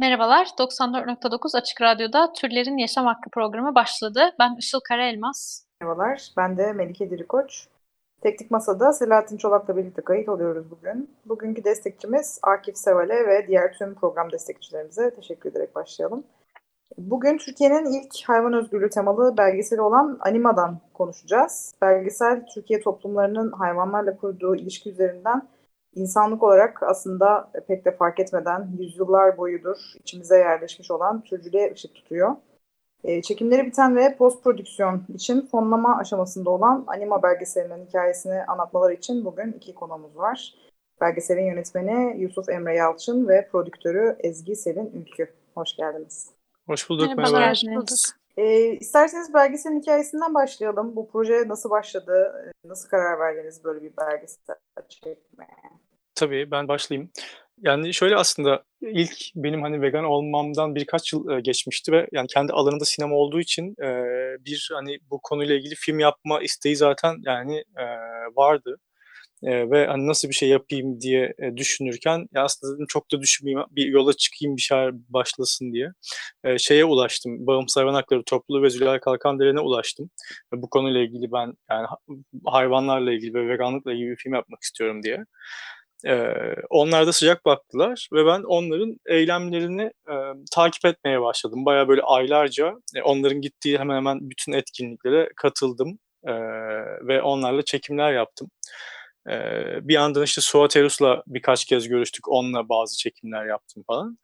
Merhabalar, 94.9 Açık Radyo'da Türlerin Yaşam Hakkı programı başladı. Ben Işıl Karaelmaz. Merhabalar, ben de Melike Dirikoç. Teknik Masa'da Selahattin Çolak'la birlikte kayıt oluyoruz bugün. Bugünkü destekçimiz Akif Seval'e ve diğer tüm program destekçilerimize teşekkür ederek başlayalım. Bugün Türkiye'nin ilk hayvan özgürlüğü temalı belgeseli olan Anima'dan konuşacağız. Belgesel, Türkiye toplumlarının hayvanlarla kurduğu ilişki üzerinden insanlık olarak aslında pek de fark etmeden yüzyıllar boyudur içimize yerleşmiş olan türcülüğe ışık tutuyor. E, çekimleri biten ve post prodüksiyon için fonlama aşamasında olan Anima belgeselinin hikayesini anlatmaları için bugün iki konuğumuz var. Belgeselin yönetmeni Yusuf Emre Yalçın ve prodüktörü Ezgi Selin Ülkü. Hoş geldiniz. Hoş bulduk. Merhabalar. Merhaba. Hoş bulduk. E, isterseniz belgeselin hikayesinden başlayalım. Bu proje nasıl başladı? E, Nasıl karar verdiniz böyle bir belgesel çekmeye? Tabii ben başlayayım. Yani şöyle aslında ilk benim hani vegan olmamdan birkaç yıl e, geçmişti ve yani kendi alanında sinema olduğu için e, bir hani bu konuyla ilgili film yapma isteği zaten yani e, vardı. E, ve hani nasıl bir şey yapayım diye e, düşünürken ya aslında çok da düşünmeyeyim bir yola çıkayım bir şeyler başlasın diye e, şeye ulaştım. Bağımsız Hayvan Hakları Topluluğu ve Zülal Kalkandere'ne ulaştım. Ve bu konuyla ilgili ben yani ha- hayvanlarla ilgili ve veganlıkla ilgili bir film yapmak istiyorum diye. Ee, onlar da sıcak baktılar ve ben onların eylemlerini e, takip etmeye başladım. Baya böyle aylarca e, onların gittiği hemen hemen bütün etkinliklere katıldım e, ve onlarla çekimler yaptım. E, bir yandan işte Suat Erus'la birkaç kez görüştük, onunla bazı çekimler yaptım falan.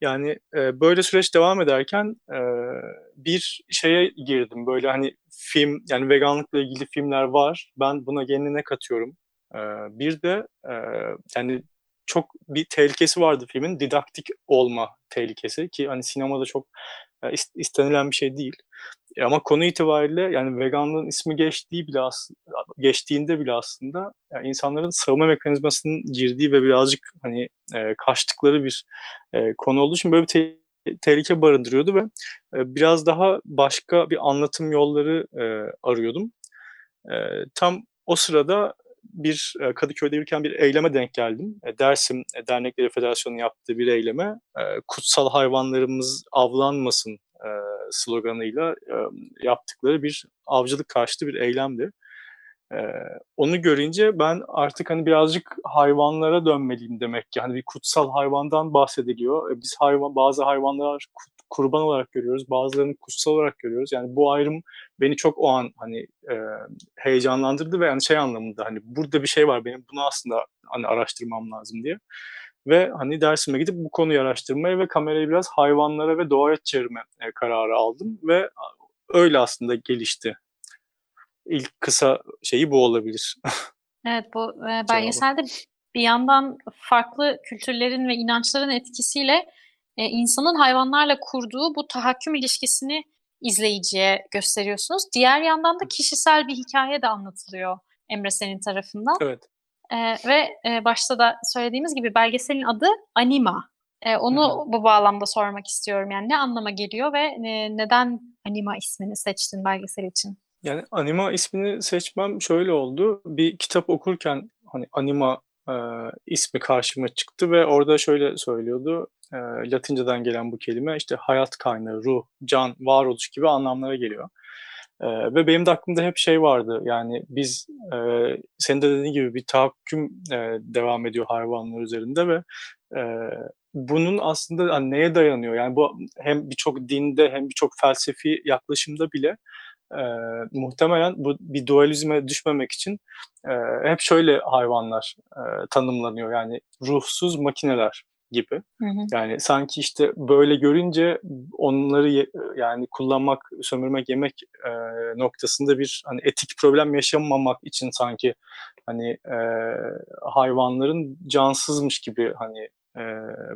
Yani e, böyle süreç devam ederken e, bir şeye girdim böyle hani film yani veganlıkla ilgili filmler var. Ben buna kendine ne katıyorum? Ee, bir de e, yani çok bir tehlikesi vardı filmin didaktik olma tehlikesi ki hani sinemada çok e, is- istenilen bir şey değil. E, ama konu itibariyle yani veganlığın ismi geçtiği bile aslında geçtiğinde bile aslında yani insanların savunma mekanizmasının girdiği ve birazcık hani e, kaçtıkları bir e, konu olduğu için böyle bir te- tehlike barındırıyordu ve e, biraz daha başka bir anlatım yolları e, arıyordum. E, tam o sırada bir e, Kadıköy'de yürürken bir eyleme denk geldim. E, Dersim e, Dernekleri Federasyonu yaptığı bir eyleme kutsal hayvanlarımız avlanmasın sloganıyla yaptıkları bir avcılık karşıtı bir eylemdi. Onu görünce ben artık hani birazcık hayvanlara dönmeliyim demek ki. Hani bir kutsal hayvandan bahsediliyor. Biz hayvan bazı hayvanlar kurban olarak görüyoruz, bazılarını kutsal olarak görüyoruz. Yani bu ayrım beni çok o an hani e, heyecanlandırdı ve yani şey anlamında hani burada bir şey var benim bunu aslında hani araştırmam lazım diye. Ve hani dersime gidip bu konuyu araştırmaya ve kamerayı biraz hayvanlara ve doğaya çevirme e, kararı aldım ve öyle aslında gelişti. İlk kısa şeyi bu olabilir. Evet, bu e, belgeselde bir yandan farklı kültürlerin ve inançların etkisiyle e, insanın hayvanlarla kurduğu bu tahakküm ilişkisini izleyiciye gösteriyorsunuz. Diğer yandan da kişisel bir hikaye de anlatılıyor Emre senin tarafından. evet. E, ve e, başta da söylediğimiz gibi belgeselin adı Anima. E, onu bu bağlamda sormak istiyorum. Yani ne anlama geliyor ve e, neden Anima ismini seçtin belgesel için? Yani anima ismini seçmem şöyle oldu. Bir kitap okurken hani anima e, ismi karşıma çıktı ve orada şöyle söylüyordu. E, Latinceden gelen bu kelime işte hayat kaynağı, ruh, can, varoluş gibi anlamlara geliyor. E, ve benim de aklımda hep şey vardı. Yani biz e, senin de dediğin gibi bir tahakküm e, devam ediyor hayvanlar üzerinde ve e, bunun aslında hani neye dayanıyor? Yani bu hem birçok dinde hem birçok felsefi yaklaşımda bile e, muhtemelen bu bir dualizme düşmemek için e, hep şöyle hayvanlar e, tanımlanıyor yani ruhsuz makineler gibi. Hı hı. Yani sanki işte böyle görünce onları ye- yani kullanmak, sömürmek, yemek e, noktasında bir hani etik problem yaşamamak için sanki hani e, hayvanların cansızmış gibi hani e,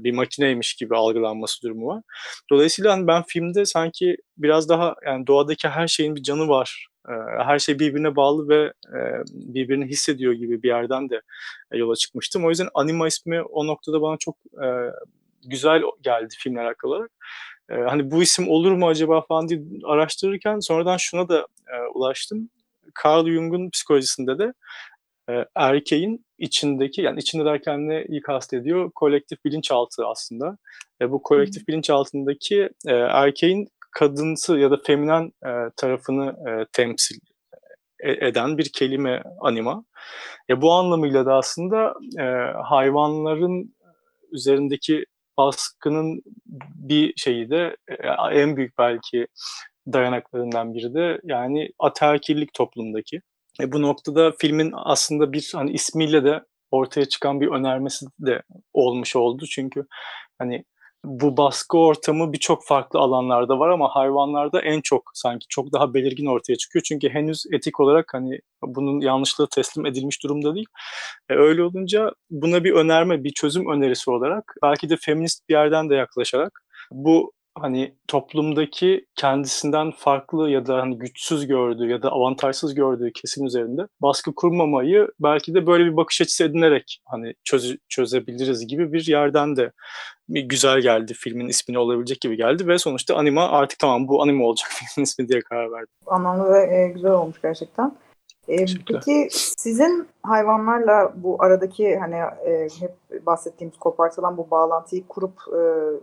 bir makineymiş gibi algılanması durumu var. Dolayısıyla hani ben filmde sanki biraz daha yani doğadaki her şeyin bir canı var. E, her şey birbirine bağlı ve e, birbirini hissediyor gibi bir yerden de yola çıkmıştım. O yüzden Anima ismi o noktada bana çok güzel geldi filmle alakalı hani bu isim olur mu acaba falan diye araştırırken sonradan şuna da ulaştım. Carl Jung'un psikolojisinde de e, erkeğin içindeki yani içinde derken ne iyi kastediyor? Kolektif bilinçaltı aslında. E, bu kolektif bilinçaltındaki e, erkeğin kadınsı ya da feminen e, tarafını e, temsil e, eden bir kelime anima. Ya bu anlamıyla da aslında e, hayvanların üzerindeki baskının bir şeyi de e, en büyük belki dayanaklarından biri de yani ataerkillik toplumdaki. E, bu noktada filmin aslında bir hani ismiyle de ortaya çıkan bir önermesi de olmuş oldu. Çünkü hani bu baskı ortamı birçok farklı alanlarda var ama hayvanlarda en çok sanki çok daha belirgin ortaya çıkıyor. Çünkü henüz etik olarak hani bunun yanlışlığı teslim edilmiş durumda değil. E, öyle olunca buna bir önerme, bir çözüm önerisi olarak belki de feminist bir yerden de yaklaşarak bu hani toplumdaki kendisinden farklı ya da hani güçsüz gördüğü ya da avantajsız gördüğü kesim üzerinde baskı kurmamayı belki de böyle bir bakış açısı edinerek hani çöz, çözebiliriz gibi bir yerden de bir güzel geldi filmin ismini olabilecek gibi geldi ve sonuçta anima artık tamam bu anima olacak filmin ismi diye karar verdim. Anlamlı ve e, güzel olmuş gerçekten. E, peki sizin hayvanlarla bu aradaki hani e, hep bahsettiğimiz kopartılan bu bağlantıyı kurup e,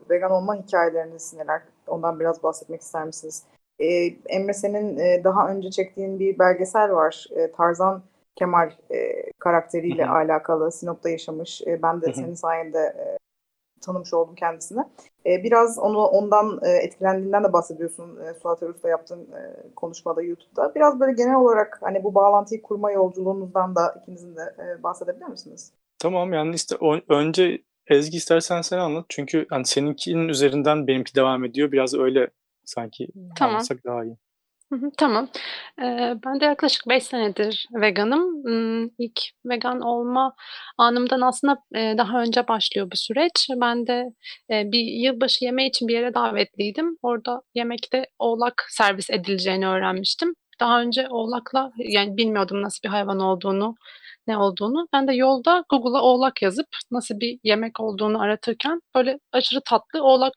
vegan olma hikayeleriniz neler? Ondan biraz bahsetmek ister misiniz? E, Emre senin e, daha önce çektiğin bir belgesel var. E, Tarzan Kemal e, karakteriyle Hı-hı. alakalı Sinop'ta yaşamış. E, ben de Hı-hı. senin sayende e, tanımış oldum kendisine. E, biraz onu ondan e, etkilendiğinden de bahsediyorsun e, Suat Arus'ta yaptığın e, konuşmada YouTube'da. Biraz böyle genel olarak hani bu bağlantıyı kurma yolculuğunuzdan da ikinizin de e, bahsedebilir misiniz? Tamam yani işte o, önce Ezgi istersen sen anlat. Çünkü hani seninkinin üzerinden benimki devam ediyor. Biraz öyle sanki tamam. anlatsak daha iyi. Tamam. Ben de yaklaşık 5 senedir veganım. İlk vegan olma anımdan aslında, daha önce başlıyor bu süreç. Ben de, bir yılbaşı yemeği için bir yere davetliydim. Orada yemekte oğlak servis edileceğini öğrenmiştim. Daha önce oğlakla, yani, bilmiyordum nasıl bir hayvan olduğunu, ne olduğunu. Ben de yolda Google'a oğlak yazıp nasıl bir yemek olduğunu aratırken böyle aşırı tatlı oğlak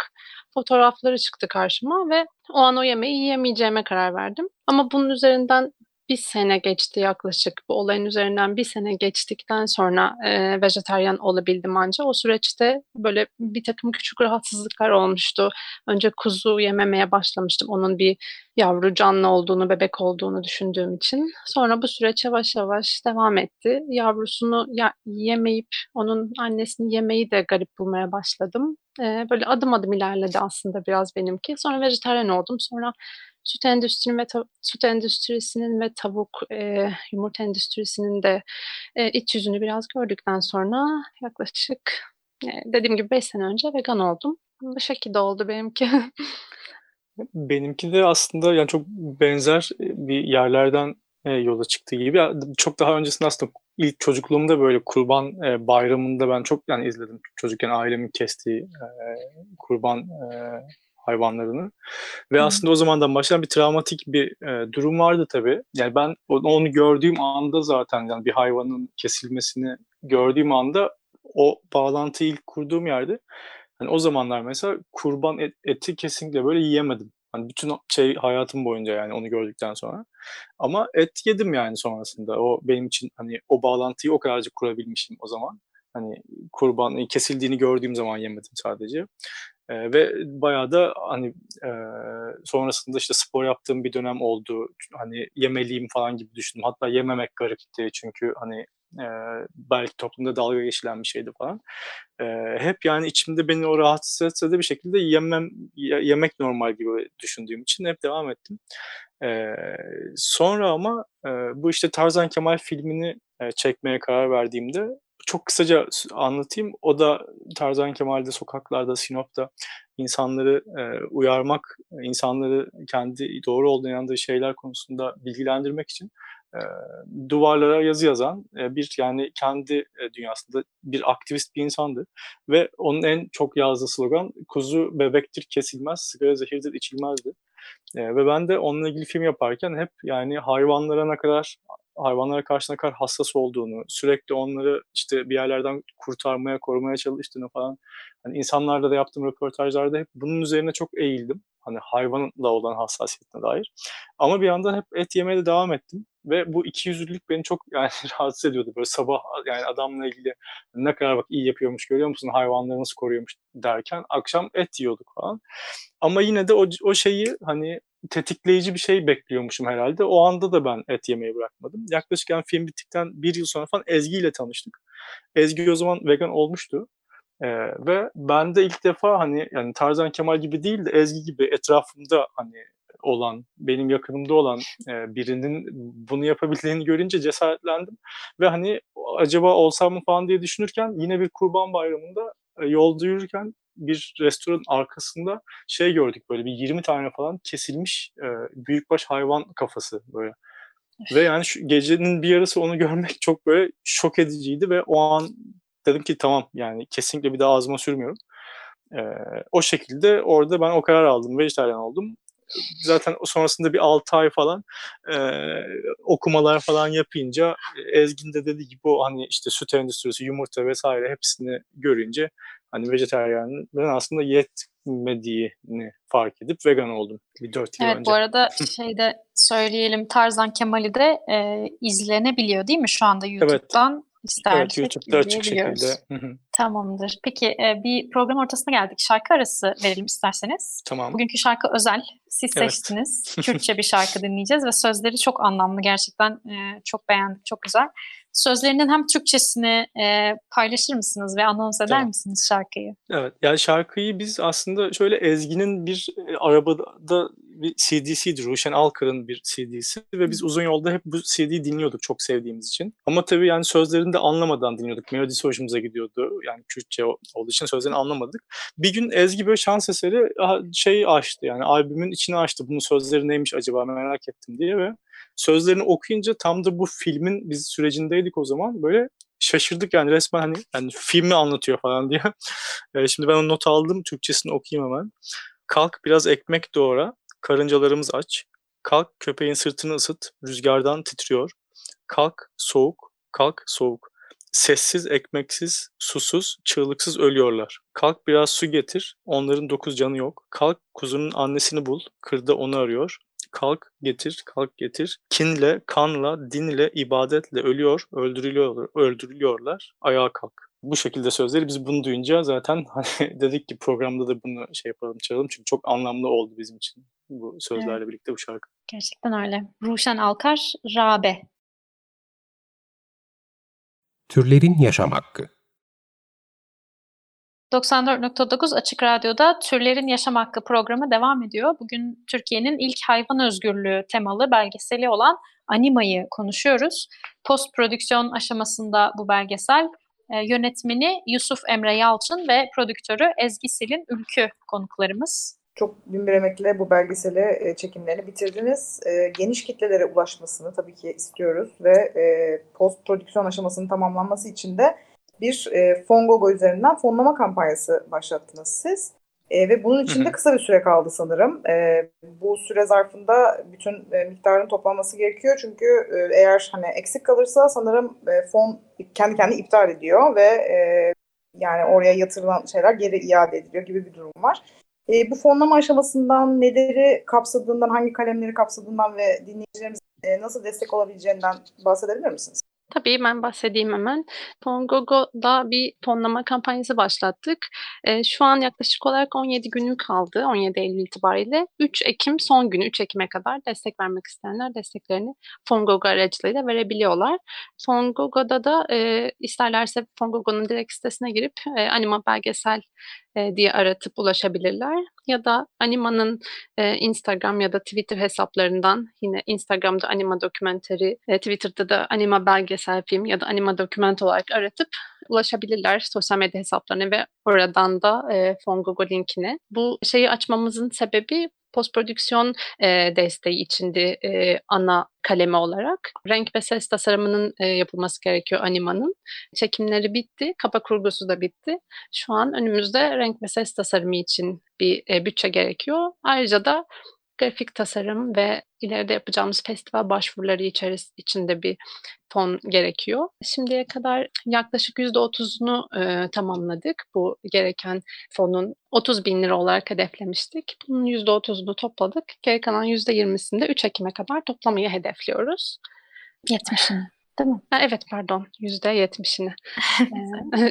fotoğrafları çıktı karşıma ve o an o yemeği yiyemeyeceğime karar verdim. Ama bunun üzerinden bir sene geçti yaklaşık. Bu olayın üzerinden bir sene geçtikten sonra e, vejetaryen olabildim anca. O süreçte böyle bir takım küçük rahatsızlıklar olmuştu. Önce kuzu yememeye başlamıştım. Onun bir yavru canlı olduğunu, bebek olduğunu düşündüğüm için. Sonra bu süreç yavaş yavaş devam etti. Yavrusunu ya- yemeyip onun annesini yemeyi de garip bulmaya başladım. E, böyle adım adım ilerledi aslında biraz benimki. Sonra vejetaryen oldum. Sonra süt endüstrisinin ve süt endüstrisinin ve tavuk, eee, yumurta endüstrisinin de, eee, iç yüzünü biraz gördükten sonra yaklaşık, eee, dediğim gibi 5 sene önce vegan oldum. Bu şekilde oldu benimki. Benimki de aslında yani çok benzer bir yerlerden, yola çıktığı gibi. çok daha öncesinde aslında ilk çocukluğumda böyle Kurban, eee, Bayramı'nda ben çok yani izledim çocukken ailemin kestiği, eee, kurban, eee hayvanlarını. Ve Hı. aslında o zamandan başlayan bir travmatik bir e, durum vardı tabii. Yani ben onu gördüğüm anda zaten yani bir hayvanın kesilmesini gördüğüm anda o bağlantıyı ilk kurduğum yerde hani o zamanlar mesela kurban et, eti kesinlikle böyle yiyemedim. Hani bütün şey hayatım boyunca yani onu gördükten sonra. Ama et yedim yani sonrasında. O benim için hani o bağlantıyı o kadarcık kurabilmişim o zaman. Hani kurban kesildiğini gördüğüm zaman yemedim sadece. E, ve bayağı da hani e, sonrasında işte spor yaptığım bir dönem oldu. Hani yemeliyim falan gibi düşündüm. Hatta yememek garipti çünkü hani e, belki toplumda dalga geçilen bir şeydi falan. E, hep yani içimde beni o rahatsız etse de bir şekilde yemem yemek normal gibi düşündüğüm için hep devam ettim. E, sonra ama e, bu işte Tarzan Kemal filmini e, çekmeye karar verdiğimde çok kısaca anlatayım. O da Tarzan Kemal'de sokaklarda, Sinop'ta insanları e, uyarmak, insanları kendi doğru olduğuna inandığı şeyler konusunda bilgilendirmek için e, duvarlara yazı yazan e, bir yani kendi e, dünyasında bir aktivist bir insandı. Ve onun en çok yazdığı slogan kuzu bebektir kesilmez, sigara zehirdir içilmezdi. E, ve ben de onunla ilgili film yaparken hep yani hayvanlara ne kadar hayvanlara karşı ne kadar hassas olduğunu, sürekli onları işte bir yerlerden kurtarmaya, korumaya çalıştığını falan. Hani insanlarla da yaptığım röportajlarda hep bunun üzerine çok eğildim. Hani hayvanla olan hassasiyetine dair. Ama bir yandan hep et yemeye de devam ettim. Ve bu iki yüzlülük beni çok yani rahatsız ediyordu. Böyle sabah yani adamla ilgili ne kadar bak iyi yapıyormuş görüyor musun hayvanları nasıl koruyormuş derken akşam et yiyorduk falan. Ama yine de o, o şeyi hani tetikleyici bir şey bekliyormuşum herhalde. O anda da ben et yemeyi bırakmadım. Yaklaşık yani film bittikten bir yıl sonra falan Ezgi ile tanıştık. Ezgi o zaman vegan olmuştu. Ee, ve ben de ilk defa hani yani Tarzan Kemal gibi değil de Ezgi gibi etrafımda hani olan, benim yakınımda olan e, birinin bunu yapabildiğini görünce cesaretlendim. Ve hani acaba olsam mı falan diye düşünürken yine bir kurban bayramında e, yolda yürürken bir restoranın arkasında şey gördük böyle bir 20 tane falan kesilmiş e, büyükbaş hayvan kafası böyle. Ve yani şu gecenin bir yarısı onu görmek çok böyle şok ediciydi ve o an dedim ki tamam yani kesinlikle bir daha ağzıma sürmüyorum. Ee, o şekilde orada ben o karar aldım. Vejetaryen oldum. Zaten sonrasında bir 6 ay falan e, okumalar falan yapınca Ezgin de dediği gibi o hani işte süt endüstrisi, yumurta vesaire hepsini görünce hani vejetaryenlerin aslında yetmediğini fark edip vegan oldum bir 4 yıl evet, önce. bu arada şeyde söyleyelim Tarzan Kemal'i de e, izlenebiliyor değil mi şu anda YouTube'dan? Evet. İstersek evet, YouTube'da açık şekilde. Tamamdır. Peki e, bir program ortasına geldik. Şarkı arası verelim isterseniz. Tamam. Bugünkü şarkı özel. Siz evet. seçtiniz. Kürtçe bir şarkı dinleyeceğiz ve sözleri çok anlamlı gerçekten. E, çok beğendik, çok güzel. Sözlerinin hem Türkçesini e, paylaşır mısınız ve anons eder tamam. misiniz şarkıyı? Evet, yani şarkıyı biz aslında şöyle Ezgi'nin bir e, arabada bir CD'siydi. Ruşen Alkar'ın bir CD'si ve biz uzun yolda hep bu CD'yi dinliyorduk çok sevdiğimiz için. Ama tabii yani sözlerini de anlamadan dinliyorduk. Melodisi hoşumuza gidiyordu. Yani Kürtçe olduğu için sözlerini anlamadık. Bir gün Ezgi böyle şans eseri şey açtı yani albümün içini açtı. Bunun sözleri neymiş acaba merak ettim diye ve sözlerini okuyunca tam da bu filmin biz sürecindeydik o zaman böyle şaşırdık yani resmen hani yani filmi anlatıyor falan diye. E, şimdi ben o not aldım Türkçesini okuyayım hemen. Kalk biraz ekmek doğra, karıncalarımız aç. Kalk köpeğin sırtını ısıt, rüzgardan titriyor. Kalk soğuk, kalk soğuk. Sessiz, ekmeksiz, susuz, çığlıksız ölüyorlar. Kalk biraz su getir, onların dokuz canı yok. Kalk kuzunun annesini bul, kırda onu arıyor. Kalk getir, kalk getir. Kinle, kanla, dinle, ibadetle ölüyor, öldürülüyor, öldürülüyorlar. Ayağa kalk. Bu şekilde sözleri biz bunu duyunca zaten hani dedik ki programda da bunu şey yapalım, çalalım. Çünkü çok anlamlı oldu bizim için bu sözlerle evet. birlikte bu şarkı. Gerçekten öyle. Ruşen Alkar, Rabe. Türlerin Yaşam Hakkı 94.9 Açık Radyo'da Türlerin Yaşam Hakkı programı devam ediyor. Bugün Türkiye'nin ilk hayvan özgürlüğü temalı belgeseli olan Anima'yı konuşuyoruz. Post prodüksiyon aşamasında bu belgesel e, yönetmeni Yusuf Emre Yalçın ve prodüktörü Ezgi Silin Ülkü konuklarımız. Çok bin bir emekle bu belgeseli e, çekimlerini bitirdiniz. E, geniş kitlelere ulaşmasını tabii ki istiyoruz ve e, post prodüksiyon aşamasının tamamlanması için de bir e, Fongogo üzerinden fonlama kampanyası başlattınız siz. E, ve bunun için de kısa bir süre kaldı sanırım. E, bu süre zarfında bütün e, miktarın toplanması gerekiyor. Çünkü e, eğer hani eksik kalırsa sanırım e, fon kendi kendine iptal ediyor ve e, yani oraya yatırılan şeyler geri iade ediliyor gibi bir durum var. E, bu fonlama aşamasından neleri kapsadığından, hangi kalemleri kapsadığından ve dinleyicilerimiz e, nasıl destek olabileceğinden bahsedebilir misiniz? Tabii ben bahsedeyim hemen. Fongogo'da bir fonlama kampanyası başlattık. E, şu an yaklaşık olarak 17 günü kaldı 17 Eylül itibariyle. 3 Ekim son günü 3 Ekim'e kadar destek vermek isteyenler desteklerini Fongogo aracılığıyla verebiliyorlar. Fongogo'da da e, isterlerse Fongogo'nun direkt sitesine girip e, anima belgesel e, diye aratıp ulaşabilirler. Ya da Anima'nın e, Instagram ya da Twitter hesaplarından yine Instagram'da Anima Dokumenteri, e, Twitter'da da Anima Belgesel Film ya da Anima Dokument olarak aratıp ulaşabilirler sosyal medya hesaplarına ve oradan da e, Fongogo linkine. Bu şeyi açmamızın sebebi post prodüksiyon e, desteği içindi e, ana kaleme olarak. Renk ve ses tasarımının e, yapılması gerekiyor animanın. Çekimleri bitti, kapa kurgusu da bitti. Şu an önümüzde renk ve ses tasarımı için bir e, bütçe gerekiyor. Ayrıca da grafik tasarım ve ileride yapacağımız festival başvuruları içeris içinde bir fon gerekiyor. Şimdiye kadar yaklaşık %30'unu e, tamamladık. Bu gereken fonun 30 bin lira olarak hedeflemiştik. Bunun %30'unu topladık. Geri kalan %20'sini de 3 Ekim'e kadar toplamayı hedefliyoruz. 70'ini değil mi? Ha, evet pardon %70'ini.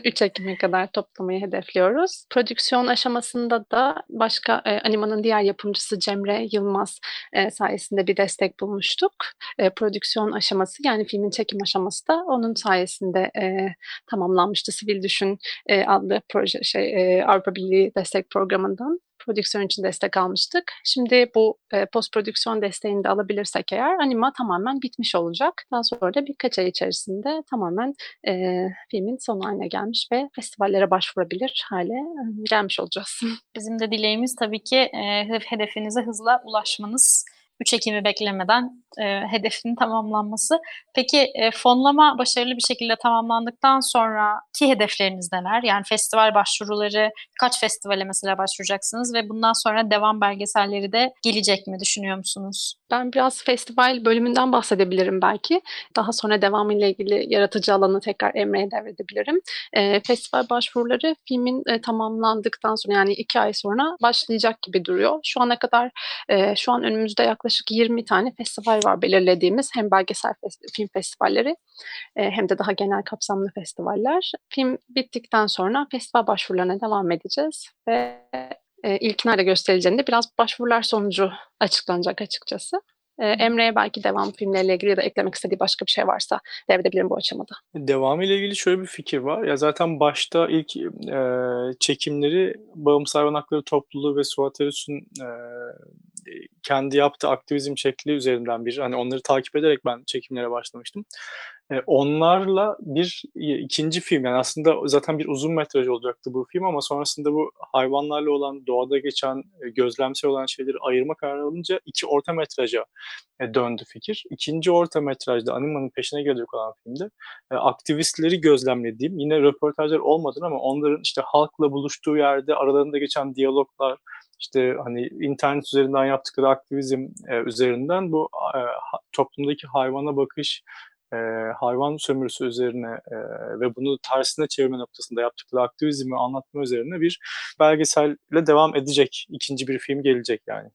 3 Ekim'e kadar toplamayı hedefliyoruz. Prodüksiyon aşamasında da başka e, Anima'nın diğer yapımcısı Cemre Yılmaz e, sayesinde bir destek bulmuştuk. E, prodüksiyon aşaması yani filmin çekim aşaması da onun sayesinde e, tamamlanmıştı. Sivil Düşün e, adlı proje şey e, Avrupa Birliği destek programından prodüksiyon için destek almıştık. Şimdi bu e, post prodüksiyon desteğini de alabilirsek eğer anima tamamen bitmiş olacak. Daha sonra da birkaç ay içerisinde tamamen e, filmin son haline gelmiş ve festivallere başvurabilir hale e, gelmiş olacağız. Bizim de dileğimiz tabii ki e, hedefinize hızla ulaşmanız. 3 Ekim'i beklemeden e, hedefinin tamamlanması. Peki e, fonlama başarılı bir şekilde tamamlandıktan sonraki hedefleriniz neler? Yani festival başvuruları, kaç festivale mesela başvuracaksınız ve bundan sonra devam belgeselleri de gelecek mi düşünüyor musunuz? Ben biraz festival bölümünden bahsedebilirim belki. Daha sonra devamıyla ilgili yaratıcı alanı tekrar Emre'ye devredebilirim. E, festival başvuruları filmin e, tamamlandıktan sonra yani iki ay sonra başlayacak gibi duruyor. Şu ana kadar e, şu an önümüzde yaklaşık 20 tane festival var belirlediğimiz. Hem belgesel fest- film festivalleri e, hem de daha genel kapsamlı festivaller. Film bittikten sonra festival başvurularına devam edeceğiz ve e, ilk nerede gösterileceğinde biraz başvurular sonucu açıklanacak açıkçası. E, Emre'ye belki devam filmleriyle ilgili ya da eklemek istediği başka bir şey varsa devredebilirim bu aşamada. Devamı ile ilgili şöyle bir fikir var. Ya zaten başta ilk e, çekimleri Bağımsız Hayvan Hakları Topluluğu ve Suat Erüs'ün e, kendi yaptığı aktivizm şekli üzerinden bir hani onları takip ederek ben çekimlere başlamıştım. E, onlarla bir ikinci film yani aslında zaten bir uzun metraj olacaktı bu film ama sonrasında bu hayvanlarla olan doğada geçen e, gözlemsel olan şeyleri ayırma kararı alınca iki orta metraja e, döndü fikir. İkinci orta metrajda animanın peşine gelecek olan filmde e, aktivistleri gözlemlediğim yine röportajlar olmadı ama onların işte halkla buluştuğu yerde aralarında geçen diyaloglar işte hani internet üzerinden yaptıkları aktivizm e, üzerinden bu e, toplumdaki hayvana bakış, e, hayvan sömürüsü üzerine e, ve bunu tersine çevirme noktasında yaptıkları aktivizmi anlatma üzerine bir belgeselle devam edecek ikinci bir film gelecek yani.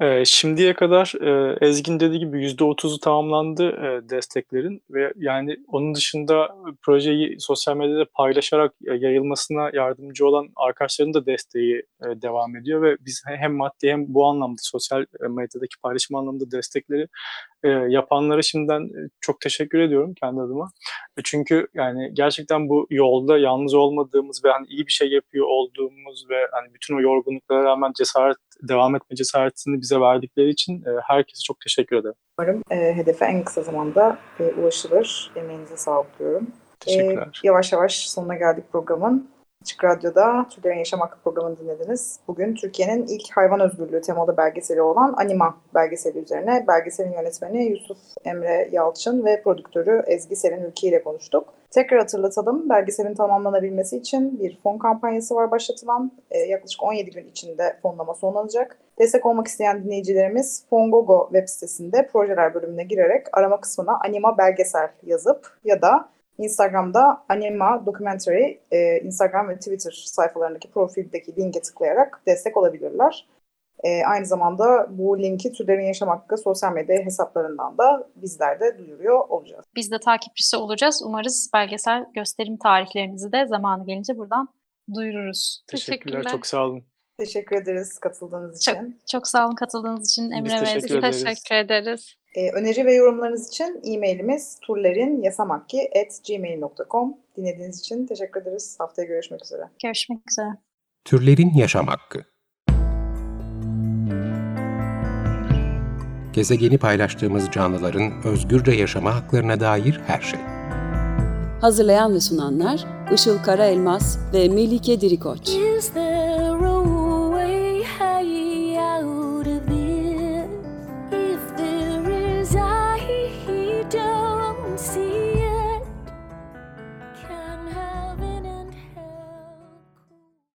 E, şimdiye kadar e, Ezgin dediği gibi %30'u tamamlandı e, desteklerin ve yani onun dışında projeyi sosyal medyada paylaşarak yayılmasına yardımcı olan arkadaşların da desteği e, devam ediyor ve biz hem maddi hem bu anlamda sosyal medyadaki paylaşım anlamında destekleri e, yapanlara şimdiden çok teşekkür ediyorum kendi adıma. Çünkü yani gerçekten bu yolda yalnız olmadığımız ve hani iyi bir şey yapıyor olduğumuz ve hani bütün o yorgunluklara rağmen cesaret devam etme cesaretini bize verdikleri için e, herkese çok teşekkür ederim. Umarım e, hedefe en kısa zamanda e, ulaşılır. Emeğinize sağlık diyorum. Teşekkürler. E, yavaş yavaş sonuna geldik programın. Açık Radyo'da Türklerin Yaşam Hakkı programını dinlediniz. Bugün Türkiye'nin ilk hayvan özgürlüğü temalı belgeseli olan Anima belgeseli üzerine belgeselin yönetmeni Yusuf Emre Yalçın ve prodüktörü Ezgi Selin Ülke ile konuştuk. Tekrar hatırlatalım, belgeselin tamamlanabilmesi için bir fon kampanyası var başlatılan. Ee, yaklaşık 17 gün içinde fonlama sonlanacak. Destek olmak isteyen dinleyicilerimiz Fongogo web sitesinde projeler bölümüne girerek arama kısmına Anima belgesel yazıp ya da Instagram'da Anima Documentary, e, Instagram ve Twitter sayfalarındaki profildeki linke tıklayarak destek olabilirler. E, aynı zamanda bu linki Türlerin Yaşam Hakkı sosyal medya hesaplarından da bizler de duyuruyor olacağız. Biz de takipçisi olacağız. Umarız belgesel gösterim tarihlerinizi de zamanı gelince buradan duyururuz. Teşekkürler, Teşekkürler. çok sağ olun. Teşekkür ederiz katıldığınız Çok, için. çok sağ olun katıldığınız için Emre ve teşekkür ederiz. Teşekkür ederiz. E, öneri ve yorumlarınız için e-mailimiz turlerinyasamakki.gmail.com Dinlediğiniz için teşekkür ederiz. Haftaya görüşmek üzere. Görüşmek üzere. Türlerin Yaşam Hakkı Gezegeni paylaştığımız canlıların özgürce yaşama haklarına dair her şey. Hazırlayan ve sunanlar Işıl Karaelmaz ve Melike Dirikoç. Is there a